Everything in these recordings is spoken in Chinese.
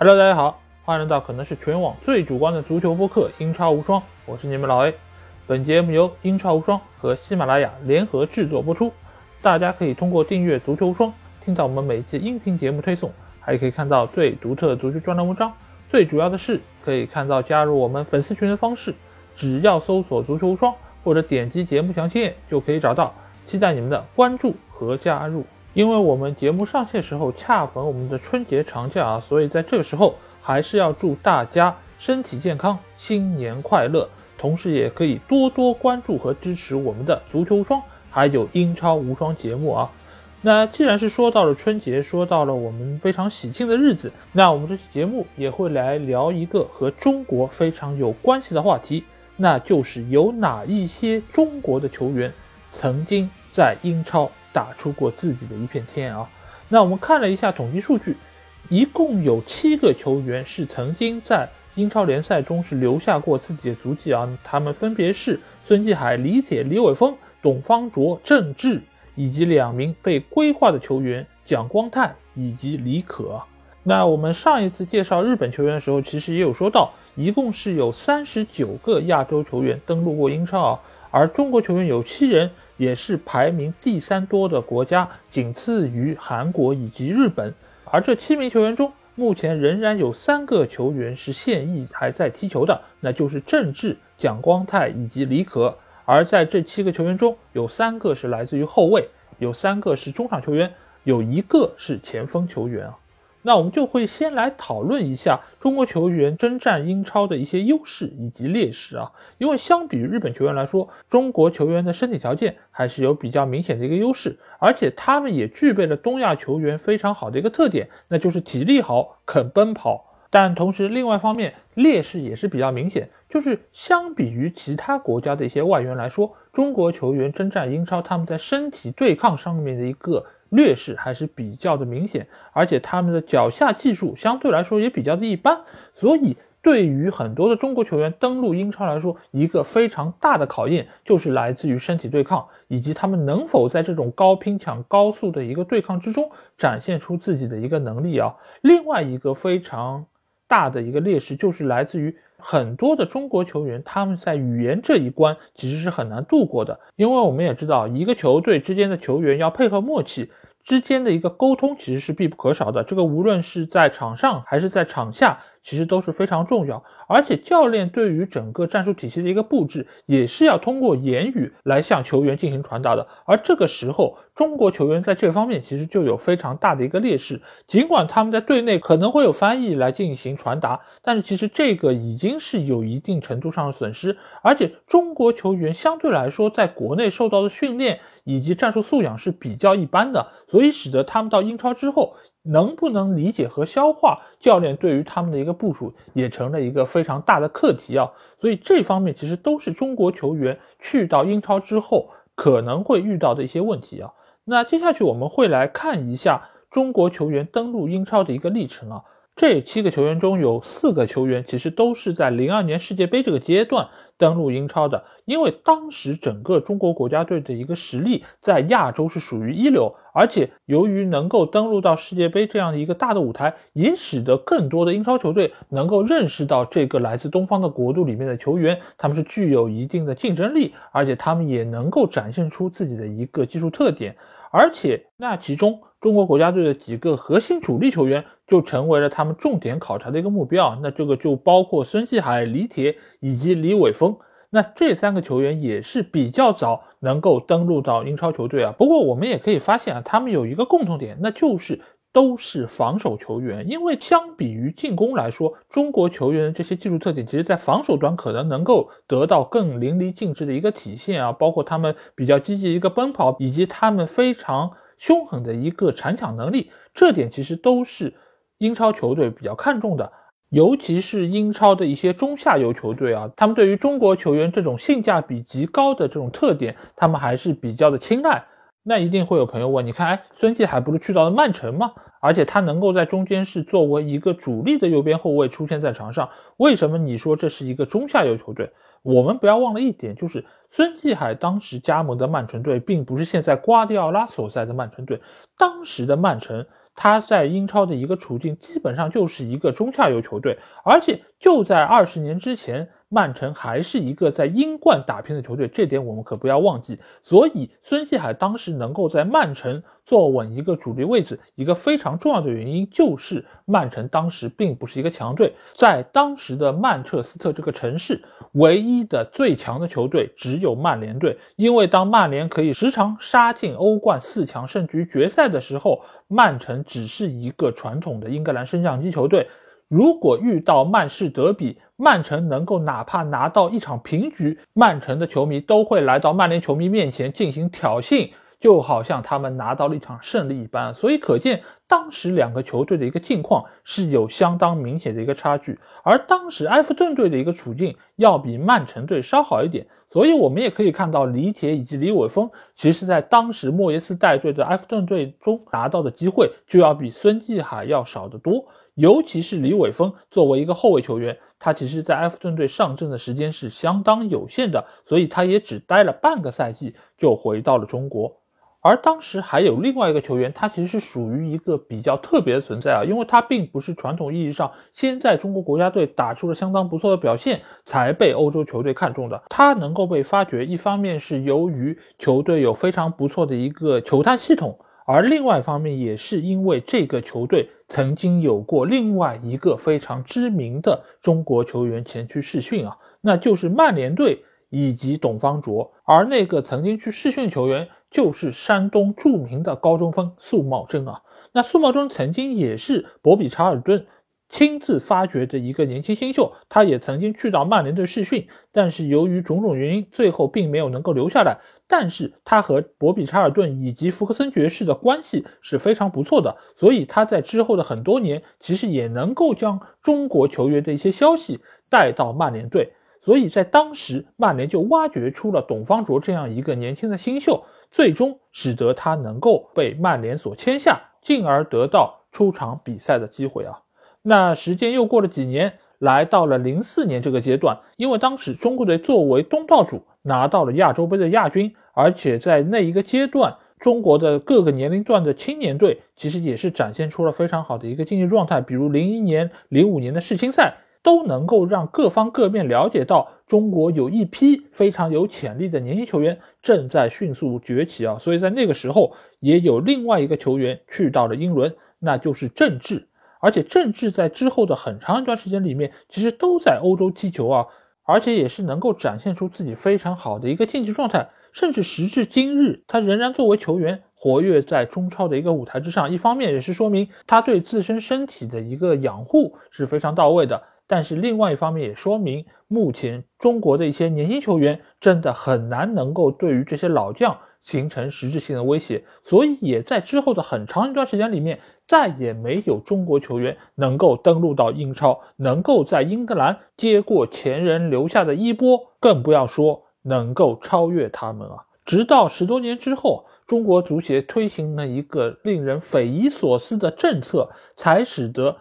Hello，大家好，欢迎来到可能是全网最主观的足球播客《英超无双》，我是你们老 A。本节目由英超无双和喜马拉雅联合制作播出。大家可以通过订阅足球无双，听到我们每期音频节目推送，还可以看到最独特足球专栏文章。最主要的是，可以看到加入我们粉丝群的方式，只要搜索“足球无双”或者点击节目详情页就可以找到。期待你们的关注和加入。因为我们节目上线时候恰逢我们的春节长假啊，所以在这个时候还是要祝大家身体健康、新年快乐。同时也可以多多关注和支持我们的足球无双，还有英超无双节目啊。那既然是说到了春节，说到了我们非常喜庆的日子，那我们这期节目也会来聊一个和中国非常有关系的话题，那就是有哪一些中国的球员曾经在英超。打出过自己的一片天啊！那我们看了一下统计数据，一共有七个球员是曾经在英超联赛中是留下过自己的足迹啊。他们分别是孙继海、李铁、李玮峰、董方卓、郑智，以及两名被规划的球员蒋光太以及李可。那我们上一次介绍日本球员的时候，其实也有说到，一共是有三十九个亚洲球员登陆过英超啊，而中国球员有七人。也是排名第三多的国家，仅次于韩国以及日本。而这七名球员中，目前仍然有三个球员是现役还在踢球的，那就是郑智、蒋光太以及李可。而在这七个球员中，有三个是来自于后卫，有三个是中场球员，有一个是前锋球员啊。那我们就会先来讨论一下中国球员征战英超的一些优势以及劣势啊，因为相比于日本球员来说，中国球员的身体条件还是有比较明显的一个优势，而且他们也具备了东亚球员非常好的一个特点，那就是体力好，肯奔跑。但同时，另外一方面劣势也是比较明显，就是相比于其他国家的一些外援来说，中国球员征战英超，他们在身体对抗上面的一个。劣势还是比较的明显，而且他们的脚下技术相对来说也比较的一般，所以对于很多的中国球员登陆英超来说，一个非常大的考验就是来自于身体对抗，以及他们能否在这种高拼抢、高速的一个对抗之中展现出自己的一个能力啊。另外一个非常大的一个劣势就是来自于。很多的中国球员，他们在语言这一关其实是很难度过的，因为我们也知道，一个球队之间的球员要配合默契。之间的一个沟通其实是必不可少的，这个无论是在场上还是在场下，其实都是非常重要。而且教练对于整个战术体系的一个布置，也是要通过言语来向球员进行传达的。而这个时候，中国球员在这方面其实就有非常大的一个劣势。尽管他们在队内可能会有翻译来进行传达，但是其实这个已经是有一定程度上的损失。而且中国球员相对来说在国内受到的训练以及战术素养是比较一般的，所以使得他们到英超之后。能不能理解和消化教练对于他们的一个部署，也成了一个非常大的课题啊。所以这方面其实都是中国球员去到英超之后可能会遇到的一些问题啊。那接下去我们会来看一下中国球员登陆英超的一个历程啊。这七个球员中有四个球员其实都是在零二年世界杯这个阶段登陆英超的，因为当时整个中国国家队的一个实力在亚洲是属于一流，而且由于能够登陆到世界杯这样的一个大的舞台，也使得更多的英超球队能够认识到这个来自东方的国度里面的球员，他们是具有一定的竞争力，而且他们也能够展现出自己的一个技术特点。而且，那其中中国国家队的几个核心主力球员就成为了他们重点考察的一个目标啊。那这个就包括孙继海、李铁以及李玮峰。那这三个球员也是比较早能够登陆到英超球队啊。不过我们也可以发现啊，他们有一个共同点，那就是。都是防守球员，因为相比于进攻来说，中国球员的这些技术特点，其实在防守端可能能够得到更淋漓尽致的一个体现啊，包括他们比较积极一个奔跑，以及他们非常凶狠的一个铲抢能力，这点其实都是英超球队比较看重的，尤其是英超的一些中下游球队啊，他们对于中国球员这种性价比极高的这种特点，他们还是比较的青睐。那一定会有朋友问，你看，哎，孙继海不是去到了曼城吗？而且他能够在中间是作为一个主力的右边后卫出现在场上，为什么你说这是一个中下游球队？我们不要忘了一点，就是孙继海当时加盟的曼城队，并不是现在瓜迪奥拉所在的曼城队，当时的曼城。他在英超的一个处境基本上就是一个中下游球队，而且就在二十年之前。曼城还是一个在英冠打拼的球队，这点我们可不要忘记。所以孙继海当时能够在曼城坐稳一个主力位置，一个非常重要的原因就是曼城当时并不是一个强队，在当时的曼彻斯特这个城市，唯一的最强的球队只有曼联队。因为当曼联可以时常杀进欧冠四强甚至于决赛的时候，曼城只是一个传统的英格兰升降机球队。如果遇到曼市德比，曼城能够哪怕拿到一场平局，曼城的球迷都会来到曼联球迷面前进行挑衅，就好像他们拿到了一场胜利一般。所以可见当时两个球队的一个境况是有相当明显的一个差距。而当时埃弗顿队的一个处境要比曼城队稍好一点，所以我们也可以看到李铁以及李伟峰，其实在当时莫耶斯带队的埃弗顿队中拿到的机会就要比孙继海要少得多。尤其是李伟峰作为一个后卫球员，他其实在埃弗顿队上阵的时间是相当有限的，所以他也只待了半个赛季就回到了中国。而当时还有另外一个球员，他其实是属于一个比较特别的存在啊，因为他并不是传统意义上先在中国国家队打出了相当不错的表现才被欧洲球队看中的。他能够被发掘，一方面是由于球队有非常不错的一个球探系统。而另外一方面，也是因为这个球队曾经有过另外一个非常知名的中国球员前去试训啊，那就是曼联队以及董方卓。而那个曾经去试训球员，就是山东著名的高中锋苏茂征啊。那苏茂征曾经也是博比查尔顿。亲自发掘的一个年轻新秀，他也曾经去到曼联队试训，但是由于种种原因，最后并没有能够留下来。但是他和博比查尔顿以及福克森爵士的关系是非常不错的，所以他在之后的很多年，其实也能够将中国球员的一些消息带到曼联队。所以在当时，曼联就挖掘出了董方卓这样一个年轻的新秀，最终使得他能够被曼联所签下，进而得到出场比赛的机会啊。那时间又过了几年，来到了零四年这个阶段，因为当时中国队作为东道主拿到了亚洲杯的亚军，而且在那一个阶段，中国的各个年龄段的青年队其实也是展现出了非常好的一个竞技状态，比如零一年、零五年的世青赛，都能够让各方各面了解到中国有一批非常有潜力的年轻球员正在迅速崛起啊，所以在那个时候也有另外一个球员去到了英伦，那就是郑智。而且郑智在之后的很长一段时间里面，其实都在欧洲踢球啊，而且也是能够展现出自己非常好的一个竞技状态，甚至时至今日，他仍然作为球员活跃在中超的一个舞台之上。一方面也是说明他对自身身体的一个养护是非常到位的，但是另外一方面也说明目前中国的一些年轻球员真的很难能够对于这些老将。形成实质性的威胁，所以也在之后的很长一段时间里面，再也没有中国球员能够登陆到英超，能够在英格兰接过前人留下的衣钵，更不要说能够超越他们啊！直到十多年之后，中国足协推行了一个令人匪夷所思的政策，才使得。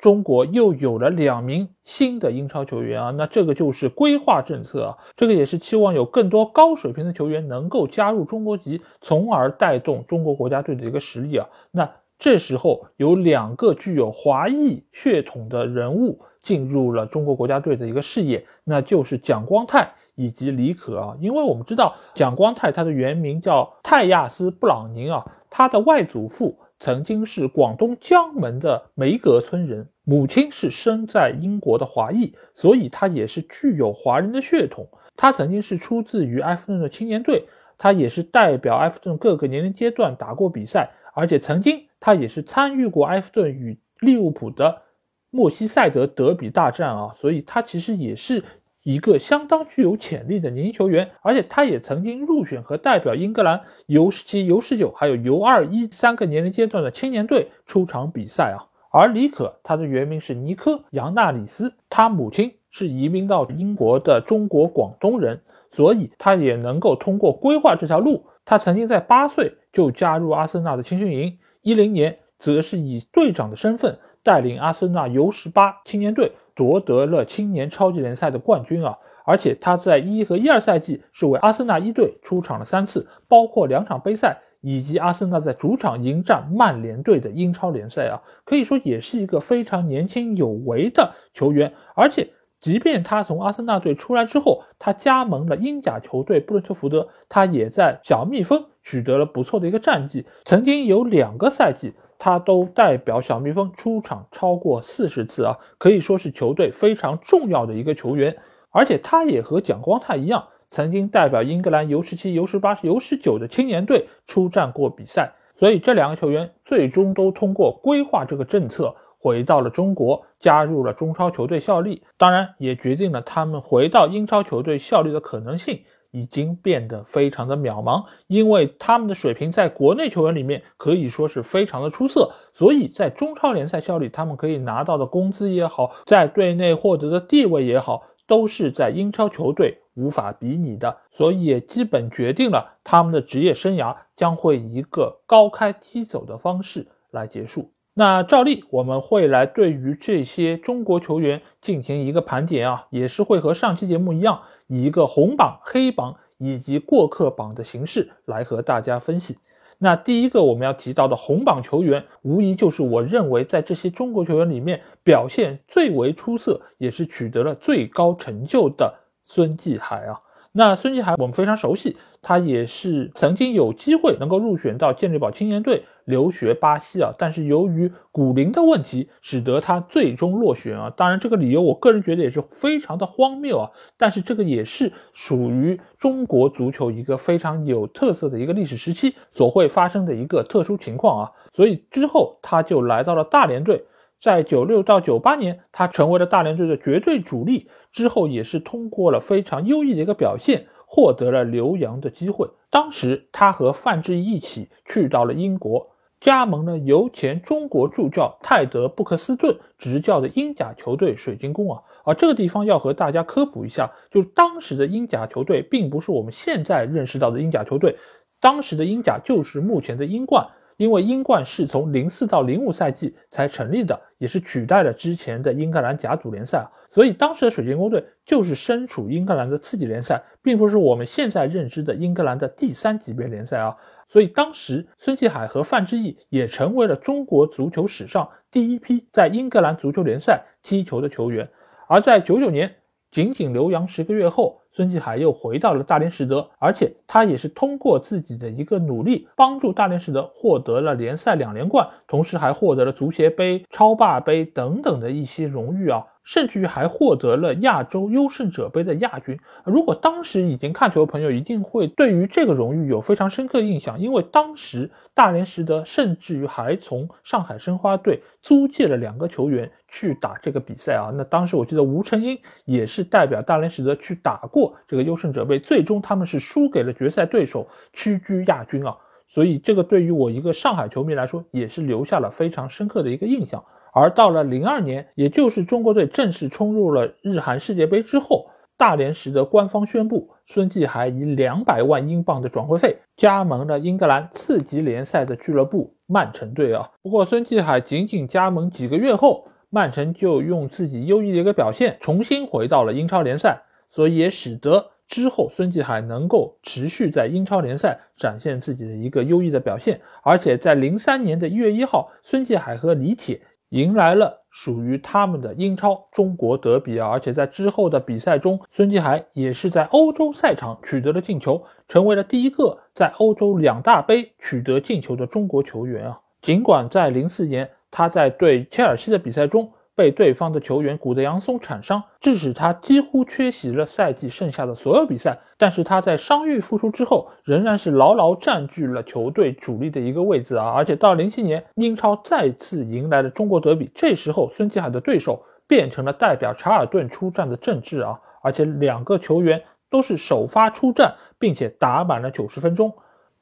中国又有了两名新的英超球员啊，那这个就是规划政策啊，这个也是期望有更多高水平的球员能够加入中国籍，从而带动中国国家队的一个实力啊。那这时候有两个具有华裔血统的人物进入了中国国家队的一个视野，那就是蒋光太以及李可啊。因为我们知道蒋光太他的原名叫泰亚斯·布朗宁啊，他的外祖父。曾经是广东江门的梅格村人，母亲是生在英国的华裔，所以他也是具有华人的血统。他曾经是出自于埃弗顿的青年队，他也是代表埃弗顿各个年龄阶段打过比赛，而且曾经他也是参与过埃弗顿与利物浦的莫西塞德德比大战啊，所以他其实也是。一个相当具有潜力的年轻球员，而且他也曾经入选和代表英格兰 U 十七、U 十九还有 U 二一三个年龄阶段的青年队出场比赛啊。而李可，他的原名是尼科·杨纳里斯，他母亲是移民到英国的中国广东人，所以他也能够通过规划这条路。他曾经在八岁就加入阿森纳的青训营，一零年则是以队长的身份带领阿森纳 U 十八青年队。夺得了青年超级联赛的冠军啊！而且他在一和一二赛季是为阿森纳一队出场了三次，包括两场杯赛以及阿森纳在主场迎战曼联队的英超联赛啊，可以说也是一个非常年轻有为的球员。而且，即便他从阿森纳队出来之后，他加盟了英甲球队布伦特福德，他也在小蜜蜂取得了不错的一个战绩。曾经有两个赛季，他都代表小蜜蜂出场超过四十次啊，可以说是球队非常重要的一个球员。而且，他也和蒋光太一样。曾经代表英格兰 U 十七、U 十八、U 十九的青年队出战过比赛，所以这两个球员最终都通过规划这个政策回到了中国，加入了中超球队效力。当然，也决定了他们回到英超球队效力的可能性已经变得非常的渺茫，因为他们的水平在国内球员里面可以说是非常的出色，所以在中超联赛效力，他们可以拿到的工资也好，在队内获得的地位也好，都是在英超球队。无法比拟的，所以也基本决定了他们的职业生涯将会以一个高开低走的方式来结束。那照例我们会来对于这些中国球员进行一个盘点啊，也是会和上期节目一样，以一个红榜、黑榜以及过客榜的形式来和大家分析。那第一个我们要提到的红榜球员，无疑就是我认为在这些中国球员里面表现最为出色，也是取得了最高成就的。孙继海啊，那孙继海我们非常熟悉，他也是曾经有机会能够入选到健力宝青年队留学巴西啊，但是由于骨龄的问题，使得他最终落选啊。当然，这个理由我个人觉得也是非常的荒谬啊，但是这个也是属于中国足球一个非常有特色的一个历史时期所会发生的一个特殊情况啊。所以之后他就来到了大连队。在九六到九八年，他成为了大连队的绝对主力。之后也是通过了非常优异的一个表现，获得了留洋的机会。当时他和范志毅一起去到了英国，加盟了由前中国助教泰德·布克斯顿执教的英甲球队水晶宫啊。而这个地方要和大家科普一下，就是当时的英甲球队并不是我们现在认识到的英甲球队，当时的英甲就是目前的英冠。因为英冠是从零四到零五赛季才成立的，也是取代了之前的英格兰甲组联赛，所以当时的水晶宫队就是身处英格兰的次级联赛，并不是我们现在认知的英格兰的第三级别联赛啊。所以当时孙继海和范志毅也成为了中国足球史上第一批在英格兰足球联赛踢球的球员，而在九九年。仅仅留洋十个月后，孙继海又回到了大连实德，而且他也是通过自己的一个努力，帮助大连实德获得了联赛两连冠，同时还获得了足协杯、超霸杯等等的一些荣誉啊。甚至于还获得了亚洲优胜者杯的亚军。如果当时已经看球的朋友，一定会对于这个荣誉有非常深刻印象，因为当时大连实德甚至于还从上海申花队租借了两个球员去打这个比赛啊。那当时我记得吴成英也是代表大连实德去打过这个优胜者杯，最终他们是输给了决赛对手，屈居亚军啊。所以这个对于我一个上海球迷来说，也是留下了非常深刻的一个印象。而到了零二年，也就是中国队正式冲入了日韩世界杯之后，大连实德官方宣布，孙继海以两百万英镑的转会费加盟了英格兰次级联赛的俱乐部曼城队啊。不过，孙继海仅仅加盟几个月后，曼城就用自己优异的一个表现重新回到了英超联赛，所以也使得之后孙继海能够持续在英超联赛展现自己的一个优异的表现。而且在零三年的一月一号，孙继海和李铁。迎来了属于他们的英超中国德比啊！而且在之后的比赛中，孙继海也是在欧洲赛场取得了进球，成为了第一个在欧洲两大杯取得进球的中国球员啊！尽管在零四年他在对切尔西的比赛中，被对方的球员古德扬松铲伤，致使他几乎缺席了赛季剩下的所有比赛。但是他在伤愈复出之后，仍然是牢牢占据了球队主力的一个位置啊！而且到零七年，英超再次迎来了中国德比，这时候孙继海的对手变成了代表查尔顿出战的郑智啊！而且两个球员都是首发出战，并且打满了九十分钟。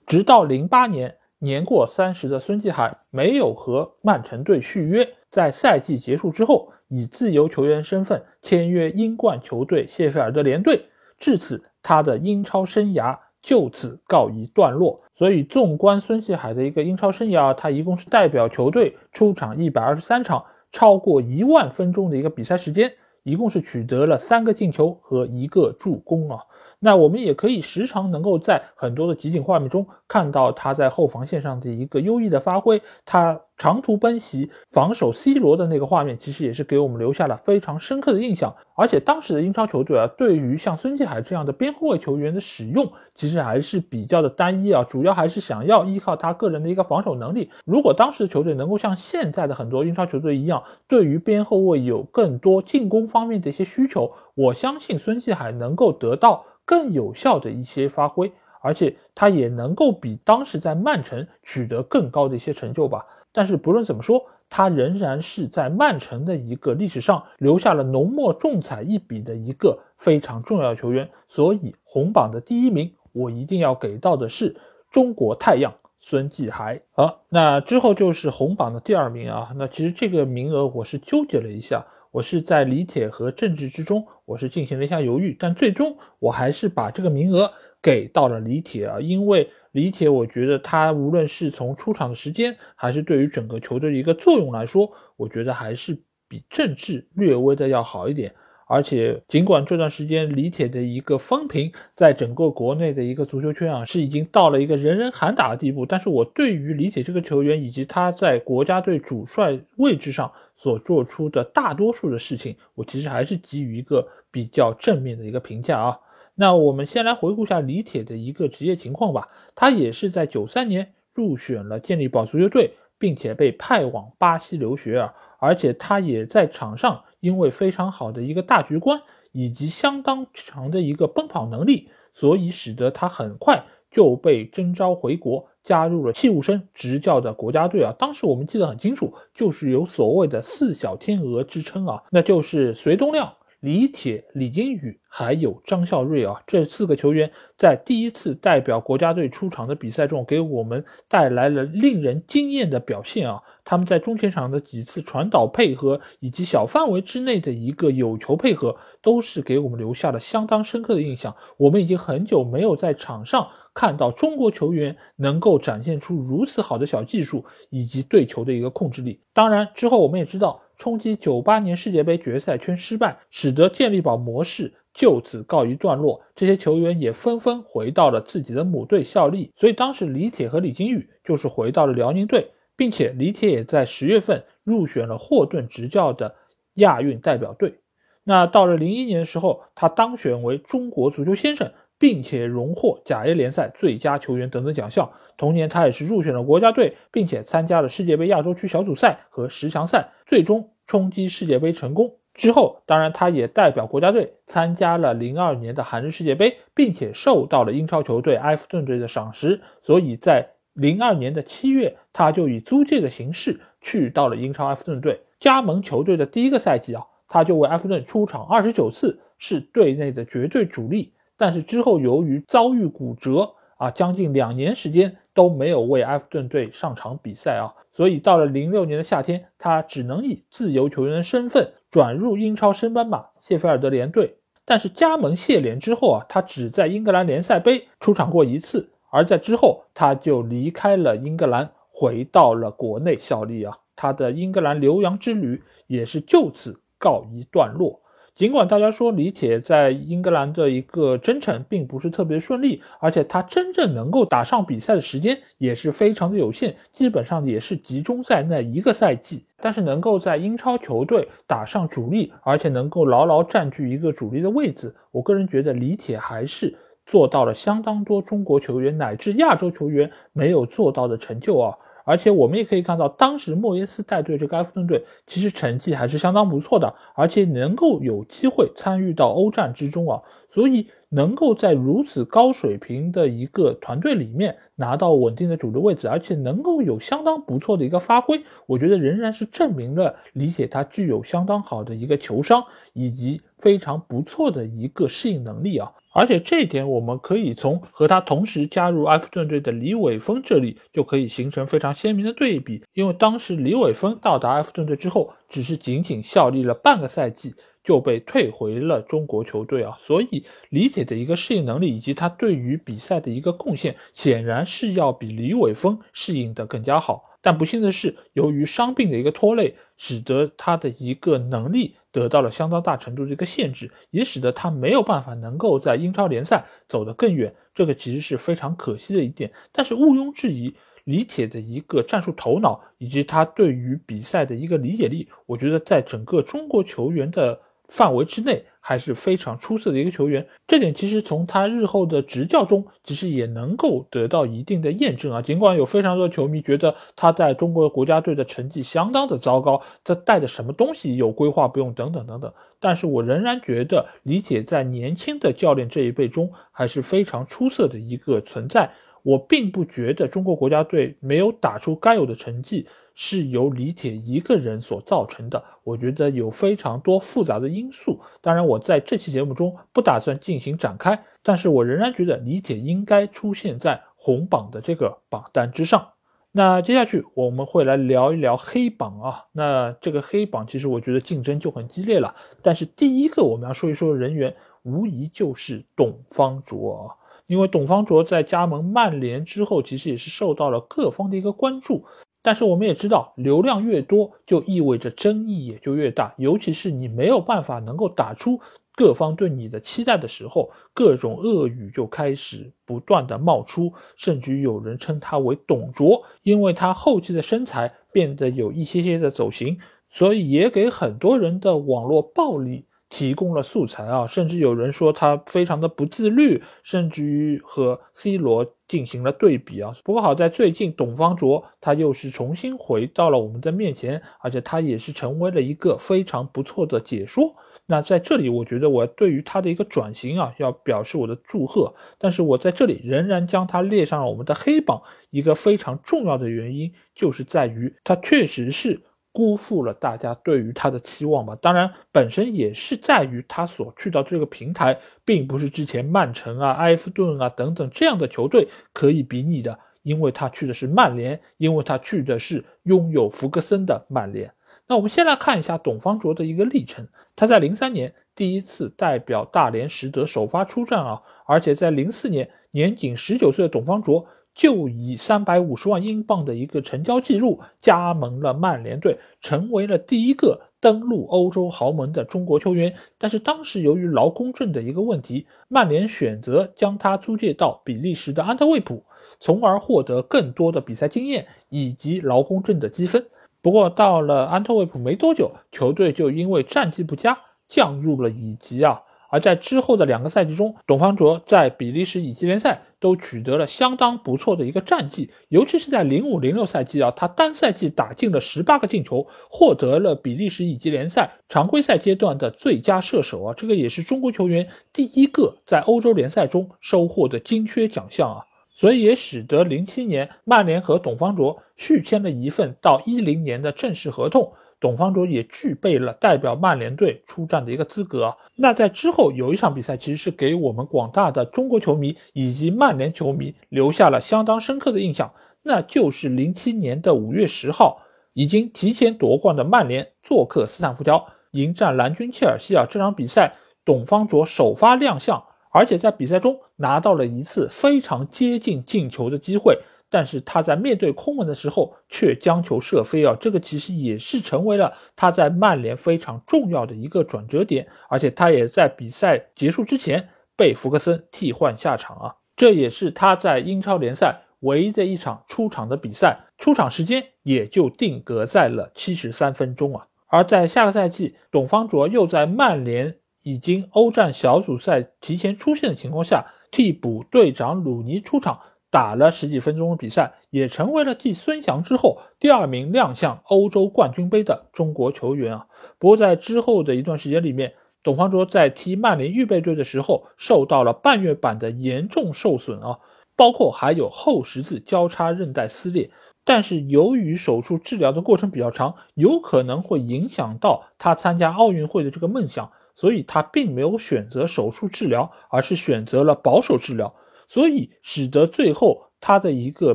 直到零八年，年过三十的孙继海没有和曼城队续约。在赛季结束之后，以自由球员身份签约英冠球队谢菲尔德联队，至此他的英超生涯就此告一段落。所以，纵观孙继海的一个英超生涯，他一共是代表球队出场一百二十三场，超过一万分钟的一个比赛时间，一共是取得了三个进球和一个助攻啊。那我们也可以时常能够在很多的集锦画面中看到他在后防线上的一个优异的发挥，他长途奔袭防守 C 罗的那个画面，其实也是给我们留下了非常深刻的印象。而且当时的英超球队啊，对于像孙继海这样的边后卫球员的使用，其实还是比较的单一啊，主要还是想要依靠他个人的一个防守能力。如果当时的球队能够像现在的很多英超球队一样，对于边后卫有更多进攻方面的一些需求，我相信孙继海能够得到。更有效的一些发挥，而且他也能够比当时在曼城取得更高的一些成就吧。但是不论怎么说，他仍然是在曼城的一个历史上留下了浓墨重彩一笔的一个非常重要球员。所以红榜的第一名，我一定要给到的是中国太阳孙继海。好，那之后就是红榜的第二名啊。那其实这个名额我是纠结了一下。我是在李铁和郑智之中，我是进行了一下犹豫，但最终我还是把这个名额给到了李铁啊，因为李铁，我觉得他无论是从出场的时间，还是对于整个球队的一个作用来说，我觉得还是比郑智略微的要好一点。而且，尽管这段时间李铁的一个风评在整个国内的一个足球圈啊是已经到了一个人人喊打的地步，但是我对于李铁这个球员以及他在国家队主帅位置上所做出的大多数的事情，我其实还是给予一个比较正面的一个评价啊。那我们先来回顾一下李铁的一个职业情况吧。他也是在九三年入选了健力宝足球队，并且被派往巴西留学啊，而且他也在场上。因为非常好的一个大局观以及相当强的一个奔跑能力，所以使得他很快就被征召回国，加入了器物生执教的国家队啊。当时我们记得很清楚，就是有所谓的“四小天鹅”之称啊，那就是隋东亮。李铁、李金羽还有张孝瑞啊，这四个球员在第一次代表国家队出场的比赛中，给我们带来了令人惊艳的表现啊！他们在中前场的几次传导配合，以及小范围之内的一个有球配合，都是给我们留下了相当深刻的印象。我们已经很久没有在场上看到中国球员能够展现出如此好的小技术以及对球的一个控制力。当然，之后我们也知道。冲击九八年世界杯决赛圈失败，使得健力宝模式就此告一段落。这些球员也纷纷回到了自己的母队效力。所以当时李铁和李金羽就是回到了辽宁队，并且李铁也在十月份入选了霍顿执教的亚运代表队。那到了零一年的时候，他当选为中国足球先生。并且荣获甲 A 联赛最佳球员等等奖项。同年，他也是入选了国家队，并且参加了世界杯亚洲区小组赛和十强赛，最终冲击世界杯成功。之后，当然他也代表国家队参加了零二年的韩日世界杯，并且受到了英超球队埃弗顿队的赏识。所以在零二年的七月，他就以租借的形式去到了英超埃弗顿队。加盟球队的第一个赛季啊，他就为埃弗顿出场二十九次，是队内的绝对主力。但是之后由于遭遇骨折啊，将近两年时间都没有为埃弗顿队上场比赛啊，所以到了零六年的夏天，他只能以自由球员的身份转入英超升班马谢菲尔德联队。但是加盟谢联之后啊，他只在英格兰联赛杯出场过一次，而在之后他就离开了英格兰，回到了国内效力啊，他的英格兰留洋之旅也是就此告一段落。尽管大家说李铁在英格兰的一个征程并不是特别顺利，而且他真正能够打上比赛的时间也是非常的有限，基本上也是集中在那一个赛季。但是能够在英超球队打上主力，而且能够牢牢占据一个主力的位置，我个人觉得李铁还是做到了相当多中国球员乃至亚洲球员没有做到的成就啊。而且我们也可以看到，当时莫耶斯带队这个埃弗顿队其实成绩还是相当不错的，而且能够有机会参与到欧战之中啊，所以能够在如此高水平的一个团队里面拿到稳定的主力位置，而且能够有相当不错的一个发挥，我觉得仍然是证明了理解他具有相当好的一个球商以及非常不错的一个适应能力啊。而且这一点，我们可以从和他同时加入埃弗顿队的李伟峰这里就可以形成非常鲜明的对比。因为当时李伟峰到达埃弗顿队之后，只是仅仅效力了半个赛季，就被退回了中国球队啊。所以李铁的一个适应能力以及他对于比赛的一个贡献，显然是要比李伟峰适应的更加好。但不幸的是，由于伤病的一个拖累，使得他的一个能力。得到了相当大程度的一个限制，也使得他没有办法能够在英超联赛走得更远。这个其实是非常可惜的一点。但是毋庸置疑，李铁的一个战术头脑以及他对于比赛的一个理解力，我觉得在整个中国球员的。范围之内还是非常出色的一个球员，这点其实从他日后的执教中，其实也能够得到一定的验证啊。尽管有非常多球迷觉得他在中国国家队的成绩相当的糟糕，他带着什么东西有规划不用等等等等，但是我仍然觉得李铁在年轻的教练这一辈中还是非常出色的一个存在。我并不觉得中国国家队没有打出该有的成绩是由李铁一个人所造成的。我觉得有非常多复杂的因素。当然，我在这期节目中不打算进行展开，但是我仍然觉得李铁应该出现在红榜的这个榜单之上。那接下去我们会来聊一聊黑榜啊。那这个黑榜其实我觉得竞争就很激烈了。但是第一个我们要说一说人员，无疑就是董方卓啊。因为董方卓在加盟曼联之后，其实也是受到了各方的一个关注。但是我们也知道，流量越多，就意味着争议也就越大。尤其是你没有办法能够打出各方对你的期待的时候，各种恶语就开始不断的冒出，甚至有人称他为“董卓”，因为他后期的身材变得有一些些的走形，所以也给很多人的网络暴力。提供了素材啊，甚至有人说他非常的不自律，甚至于和 C 罗进行了对比啊。不过好在最近董方卓他又是重新回到了我们的面前，而且他也是成为了一个非常不错的解说。那在这里，我觉得我对于他的一个转型啊，要表示我的祝贺。但是我在这里仍然将他列上了我们的黑榜，一个非常重要的原因就是在于他确实是。辜负了大家对于他的期望吧。当然，本身也是在于他所去到这个平台，并不是之前曼城啊、埃弗顿啊等等这样的球队可以比拟的，因为他去的是曼联，因为他去的是拥有福格森的曼联。那我们先来看一下董方卓的一个历程。他在零三年第一次代表大连实德首发出战啊，而且在零四年年仅十九岁的董方卓。就以三百五十万英镑的一个成交记录加盟了曼联队，成为了第一个登陆欧洲豪门的中国球员。但是当时由于劳工证的一个问题，曼联选择将他租借到比利时的安特卫普，从而获得更多的比赛经验以及劳工证的积分。不过到了安特卫普没多久，球队就因为战绩不佳降入了乙级啊。而在之后的两个赛季中，董方卓在比利时乙级联赛都取得了相当不错的一个战绩，尤其是在零五零六赛季啊，他单赛季打进了十八个进球，获得了比利时乙级联赛常规赛阶段的最佳射手啊，这个也是中国球员第一个在欧洲联赛中收获的金靴奖项啊，所以也使得零七年曼联和董方卓续签了一份到一零年的正式合同。董方卓也具备了代表曼联队出战的一个资格。那在之后有一场比赛，其实是给我们广大的中国球迷以及曼联球迷留下了相当深刻的印象，那就是零七年的五月十号，已经提前夺冠的曼联做客斯坦福桥迎战蓝军切尔西啊。这场比赛，董方卓首发亮相，而且在比赛中拿到了一次非常接近进球的机会。但是他在面对空门的时候却将球射飞啊，这个其实也是成为了他在曼联非常重要的一个转折点，而且他也在比赛结束之前被福克森替换下场啊，这也是他在英超联赛唯一的一场出场的比赛，出场时间也就定格在了七十三分钟啊。而在下个赛季，董方卓又在曼联已经欧战小组赛提前出线的情况下，替补队长鲁尼出场。打了十几分钟的比赛，也成为了继孙祥之后第二名亮相欧洲冠军杯的中国球员啊。不过在之后的一段时间里面，董方卓在踢曼联预备队的时候受到了半月板的严重受损啊，包括还有后十字交叉韧带撕裂。但是由于手术治疗的过程比较长，有可能会影响到他参加奥运会的这个梦想，所以他并没有选择手术治疗，而是选择了保守治疗。所以使得最后他的一个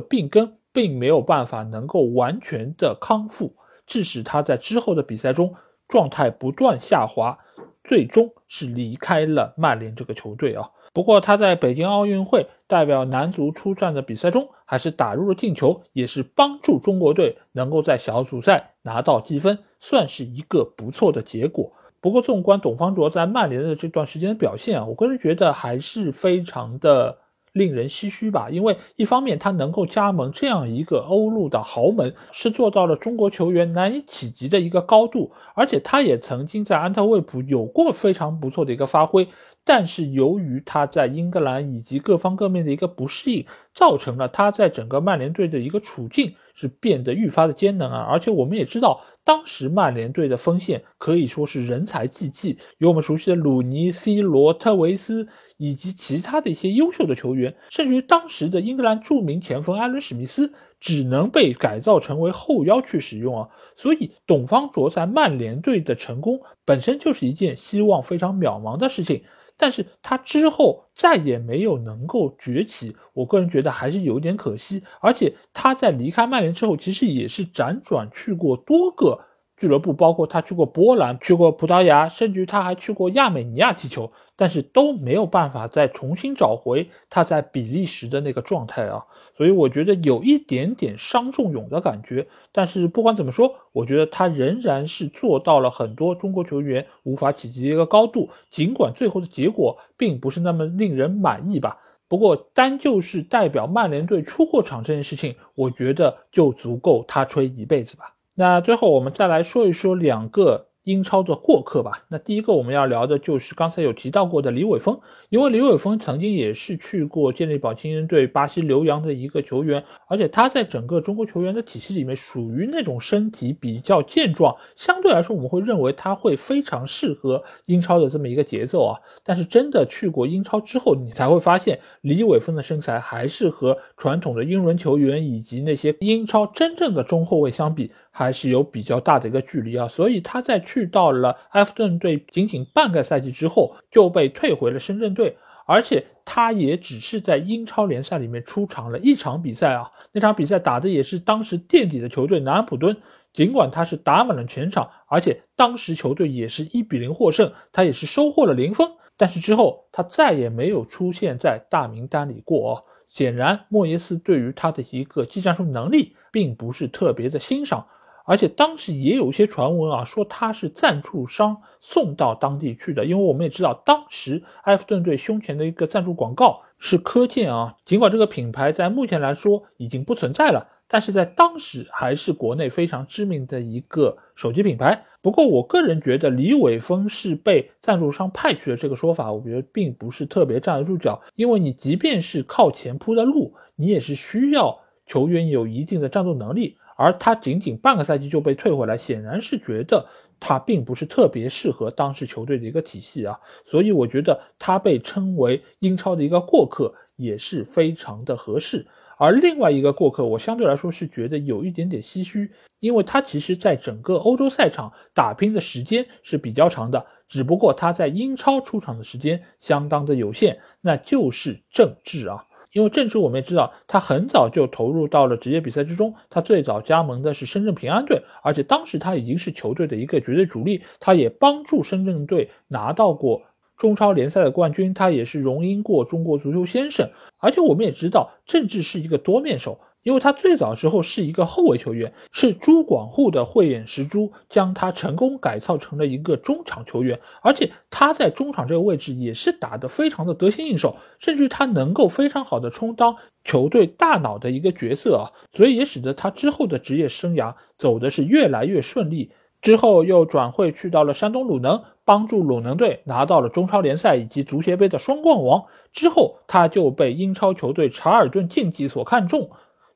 病根并没有办法能够完全的康复，致使他在之后的比赛中状态不断下滑，最终是离开了曼联这个球队啊。不过他在北京奥运会代表男足出战的比赛中，还是打入了进球，也是帮助中国队能够在小组赛拿到积分，算是一个不错的结果。不过，纵观董方卓在曼联的这段时间的表现啊，我个人觉得还是非常的。令人唏嘘吧，因为一方面他能够加盟这样一个欧陆的豪门，是做到了中国球员难以企及的一个高度，而且他也曾经在安特卫普有过非常不错的一个发挥。但是由于他在英格兰以及各方各面的一个不适应，造成了他在整个曼联队的一个处境是变得愈发的艰难啊！而且我们也知道，当时曼联队的锋线可以说是人才济济，有我们熟悉的鲁尼、C 罗、特维斯以及其他的一些优秀的球员，甚至于当时的英格兰著名前锋艾伦史密斯只能被改造成为后腰去使用啊！所以董方卓在曼联队的成功本身就是一件希望非常渺茫的事情。但是他之后再也没有能够崛起，我个人觉得还是有点可惜。而且他在离开曼联之后，其实也是辗转去过多个。俱乐部包括他去过波兰，去过葡萄牙，甚至于他还去过亚美尼亚踢球，但是都没有办法再重新找回他在比利时的那个状态啊，所以我觉得有一点点伤仲永的感觉。但是不管怎么说，我觉得他仍然是做到了很多中国球员无法企及的一个高度，尽管最后的结果并不是那么令人满意吧。不过单就是代表曼联队出过场这件事情，我觉得就足够他吹一辈子吧。那最后我们再来说一说两个。英超的过客吧。那第一个我们要聊的就是刚才有提到过的李玮峰，因为李玮峰曾经也是去过健力宝青年队、巴西留洋的一个球员，而且他在整个中国球员的体系里面属于那种身体比较健壮，相对来说我们会认为他会非常适合英超的这么一个节奏啊。但是真的去过英超之后，你才会发现李玮峰的身材还是和传统的英伦球员以及那些英超真正的中后卫相比。还是有比较大的一个距离啊，所以他在去到了埃弗顿队仅仅半个赛季之后就被退回了深圳队，而且他也只是在英超联赛里面出场了一场比赛啊，那场比赛打的也是当时垫底的球队南安普敦，尽管他是打满了全场，而且当时球队也是一比零获胜，他也是收获了零分，但是之后他再也没有出现在大名单里过哦，显然莫耶斯对于他的一个技战术能力并不是特别的欣赏。而且当时也有一些传闻啊，说他是赞助商送到当地去的，因为我们也知道，当时埃弗顿队胸前的一个赞助广告是科健啊。尽管这个品牌在目前来说已经不存在了，但是在当时还是国内非常知名的一个手机品牌。不过，我个人觉得李伟峰是被赞助商派去的这个说法，我觉得并不是特别站得住脚，因为你即便是靠前铺的路，你也是需要球员有一定的战斗能力。而他仅仅半个赛季就被退回来，显然是觉得他并不是特别适合当时球队的一个体系啊，所以我觉得他被称为英超的一个过客也是非常的合适。而另外一个过客，我相对来说是觉得有一点点唏嘘，因为他其实在整个欧洲赛场打拼的时间是比较长的，只不过他在英超出场的时间相当的有限，那就是郑智啊。因为郑智我们也知道，他很早就投入到了职业比赛之中。他最早加盟的是深圳平安队，而且当时他已经是球队的一个绝对主力。他也帮助深圳队拿到过中超联赛的冠军，他也是荣膺过中国足球先生。而且我们也知道，郑智是一个多面手。因为他最早时候是一个后卫球员，是朱广沪的慧眼识珠，将他成功改造成了一个中场球员，而且他在中场这个位置也是打得非常的得心应手，甚至他能够非常好的充当球队大脑的一个角色啊，所以也使得他之后的职业生涯走的是越来越顺利。之后又转会去到了山东鲁能，帮助鲁能队拿到了中超联赛以及足协杯的双冠王。之后他就被英超球队查尔顿竞技所看中。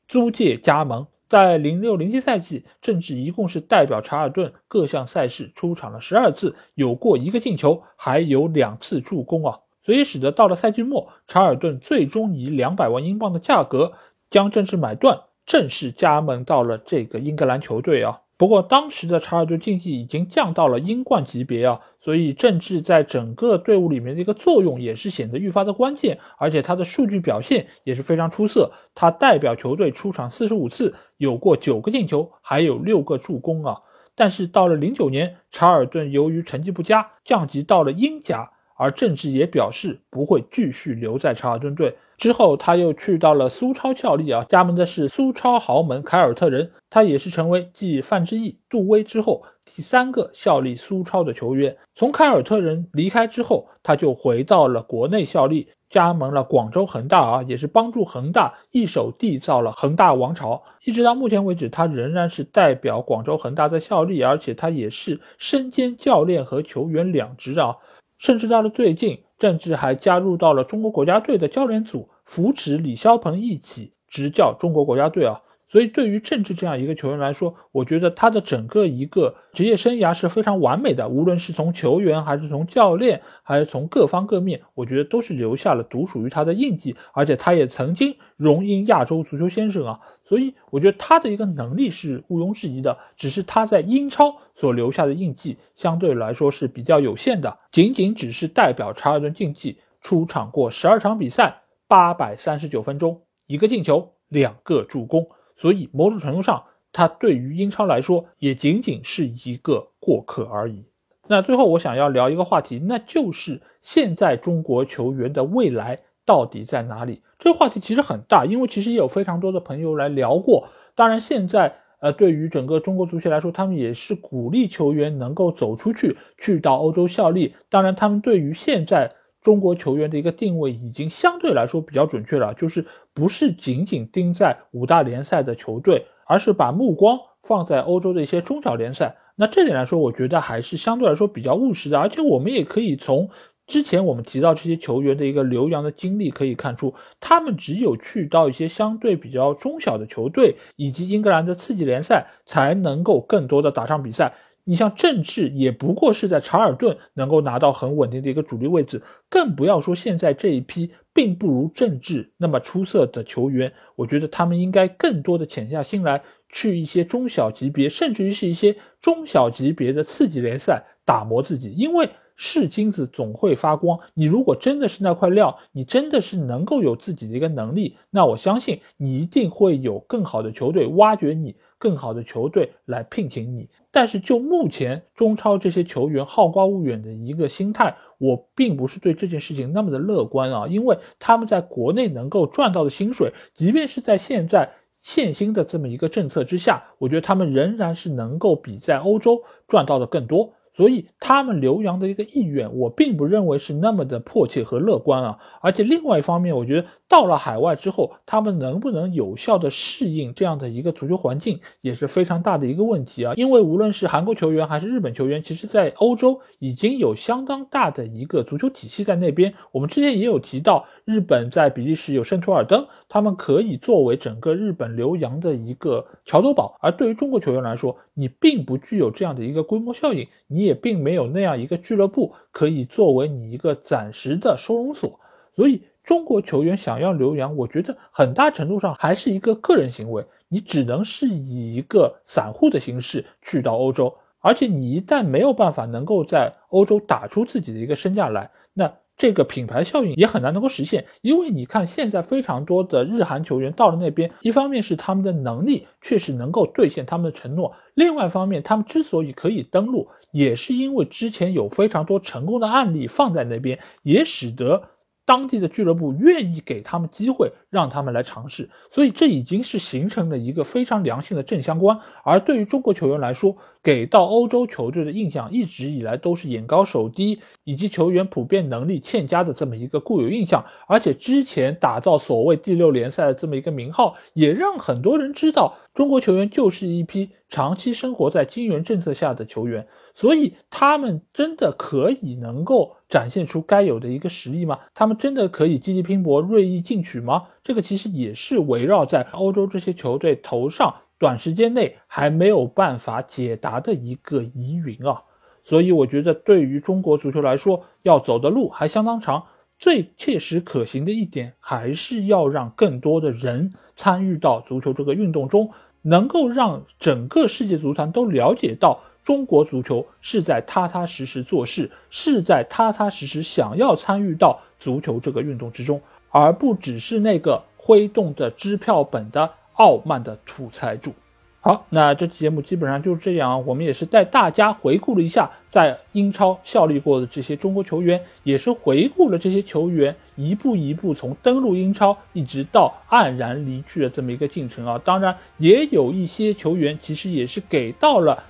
租借加盟，在零六零七赛季，郑智一共是代表查尔顿各项赛事出场了十二次，有过一个进球，还有两次助攻啊，所以使得到了赛季末，查尔顿最终以两百万英镑的价格将郑智买断，正式加盟到了这个英格兰球队啊。不过，当时的查尔顿竞技已经降到了英冠级别啊，所以郑智在整个队伍里面的一个作用也是显得愈发的关键，而且他的数据表现也是非常出色。他代表球队出场四十五次，有过九个进球，还有六个助攻啊。但是到了零九年，查尔顿由于成绩不佳，降级到了英甲，而郑智也表示不会继续留在查尔顿队。之后他又去到了苏超效力啊，加盟的是苏超豪门凯尔特人，他也是成为继范志毅、杜威之后第三个效力苏超的球员。从凯尔特人离开之后，他就回到了国内效力。加盟了广州恒大啊，也是帮助恒大一手缔造了恒大王朝。一直到目前为止，他仍然是代表广州恒大在效力，而且他也是身兼教练和球员两职啊。甚至到了最近，甚至还加入到了中国国家队的教练组，扶持李霄鹏一起执教中国国家队啊。所以，对于郑智这样一个球员来说，我觉得他的整个一个职业生涯是非常完美的。无论是从球员，还是从教练，还是从各方各面，我觉得都是留下了独属于他的印记。而且，他也曾经荣膺亚洲足球先生啊。所以，我觉得他的一个能力是毋庸置疑的。只是他在英超所留下的印记相对来说是比较有限的，仅仅只是代表查尔顿竞技出场过十二场比赛，八百三十九分钟，一个进球，两个助攻。所以，某种程度上，他对于英超来说也仅仅是一个过客而已。那最后，我想要聊一个话题，那就是现在中国球员的未来到底在哪里？这个话题其实很大，因为其实也有非常多的朋友来聊过。当然，现在呃，对于整个中国足协来说，他们也是鼓励球员能够走出去，去到欧洲效力。当然，他们对于现在。中国球员的一个定位已经相对来说比较准确了，就是不是仅仅盯在五大联赛的球队，而是把目光放在欧洲的一些中小联赛。那这点来说，我觉得还是相对来说比较务实的。而且我们也可以从之前我们提到这些球员的一个留洋的经历可以看出，他们只有去到一些相对比较中小的球队以及英格兰的次级联赛，才能够更多的打上比赛。你像郑智也不过是在查尔顿能够拿到很稳定的一个主力位置，更不要说现在这一批并不如郑智那么出色的球员。我觉得他们应该更多的潜下心来，去一些中小级别，甚至于是一些中小级别的次级联赛打磨自己。因为是金子总会发光，你如果真的是那块料，你真的是能够有自己的一个能力，那我相信你一定会有更好的球队挖掘你，更好的球队来聘请你。但是就目前中超这些球员好高骛远的一个心态，我并不是对这件事情那么的乐观啊，因为他们在国内能够赚到的薪水，即便是在现在限薪的这么一个政策之下，我觉得他们仍然是能够比在欧洲赚到的更多。所以他们留洋的一个意愿，我并不认为是那么的迫切和乐观啊。而且另外一方面，我觉得到了海外之后，他们能不能有效的适应这样的一个足球环境，也是非常大的一个问题啊。因为无论是韩国球员还是日本球员，其实在欧洲已经有相当大的一个足球体系在那边。我们之前也有提到，日本在比利时有圣图尔登，他们可以作为整个日本留洋的一个桥头堡。而对于中国球员来说，你并不具有这样的一个规模效应，你。也并没有那样一个俱乐部可以作为你一个暂时的收容所，所以中国球员想要留洋，我觉得很大程度上还是一个个人行为，你只能是以一个散户的形式去到欧洲，而且你一旦没有办法能够在欧洲打出自己的一个身价来，那。这个品牌效应也很难能够实现，因为你看现在非常多的日韩球员到了那边，一方面是他们的能力确实能够兑现他们的承诺，另外一方面他们之所以可以登陆，也是因为之前有非常多成功的案例放在那边，也使得。当地的俱乐部愿意给他们机会，让他们来尝试，所以这已经是形成了一个非常良性的正相关。而对于中国球员来说，给到欧洲球队的印象一直以来都是眼高手低，以及球员普遍能力欠佳的这么一个固有印象。而且之前打造所谓第六联赛的这么一个名号，也让很多人知道中国球员就是一批长期生活在金元政策下的球员。所以他们真的可以能够展现出该有的一个实力吗？他们真的可以积极拼搏、锐意进取吗？这个其实也是围绕在欧洲这些球队头上，短时间内还没有办法解答的一个疑云啊。所以我觉得，对于中国足球来说，要走的路还相当长。最切实可行的一点，还是要让更多的人参与到足球这个运动中，能够让整个世界足坛都了解到。中国足球是在踏踏实实做事，是在踏踏实实想要参与到足球这个运动之中，而不只是那个挥动着支票本的傲慢的土财主。好，那这期节目基本上就是这样啊。我们也是带大家回顾了一下在英超效力过的这些中国球员，也是回顾了这些球员一步一步从登陆英超一直到黯然离去的这么一个进程啊。当然，也有一些球员其实也是给到了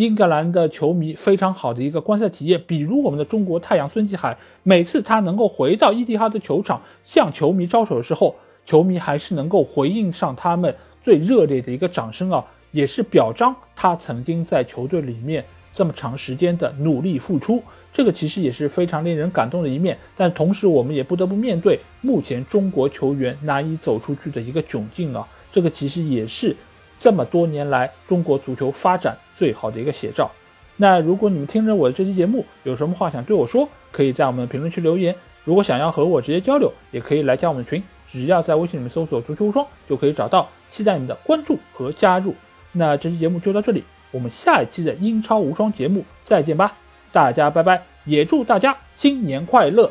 英格兰的球迷非常好的一个观赛体验，比如我们的中国太阳孙继海，每次他能够回到伊蒂哈德球场向球迷招手的时候，球迷还是能够回应上他们。最热烈的一个掌声啊，也是表彰他曾经在球队里面这么长时间的努力付出，这个其实也是非常令人感动的一面。但同时，我们也不得不面对目前中国球员难以走出去的一个窘境啊，这个其实也是这么多年来中国足球发展最好的一个写照。那如果你们听着我的这期节目有什么话想对我说，可以在我们的评论区留言。如果想要和我直接交流，也可以来加我们的群。只要在微信里面搜索“足球无双”就可以找到，期待你们的关注和加入。那这期节目就到这里，我们下一期的英超无双节目再见吧，大家拜拜，也祝大家新年快乐，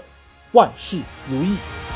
万事如意。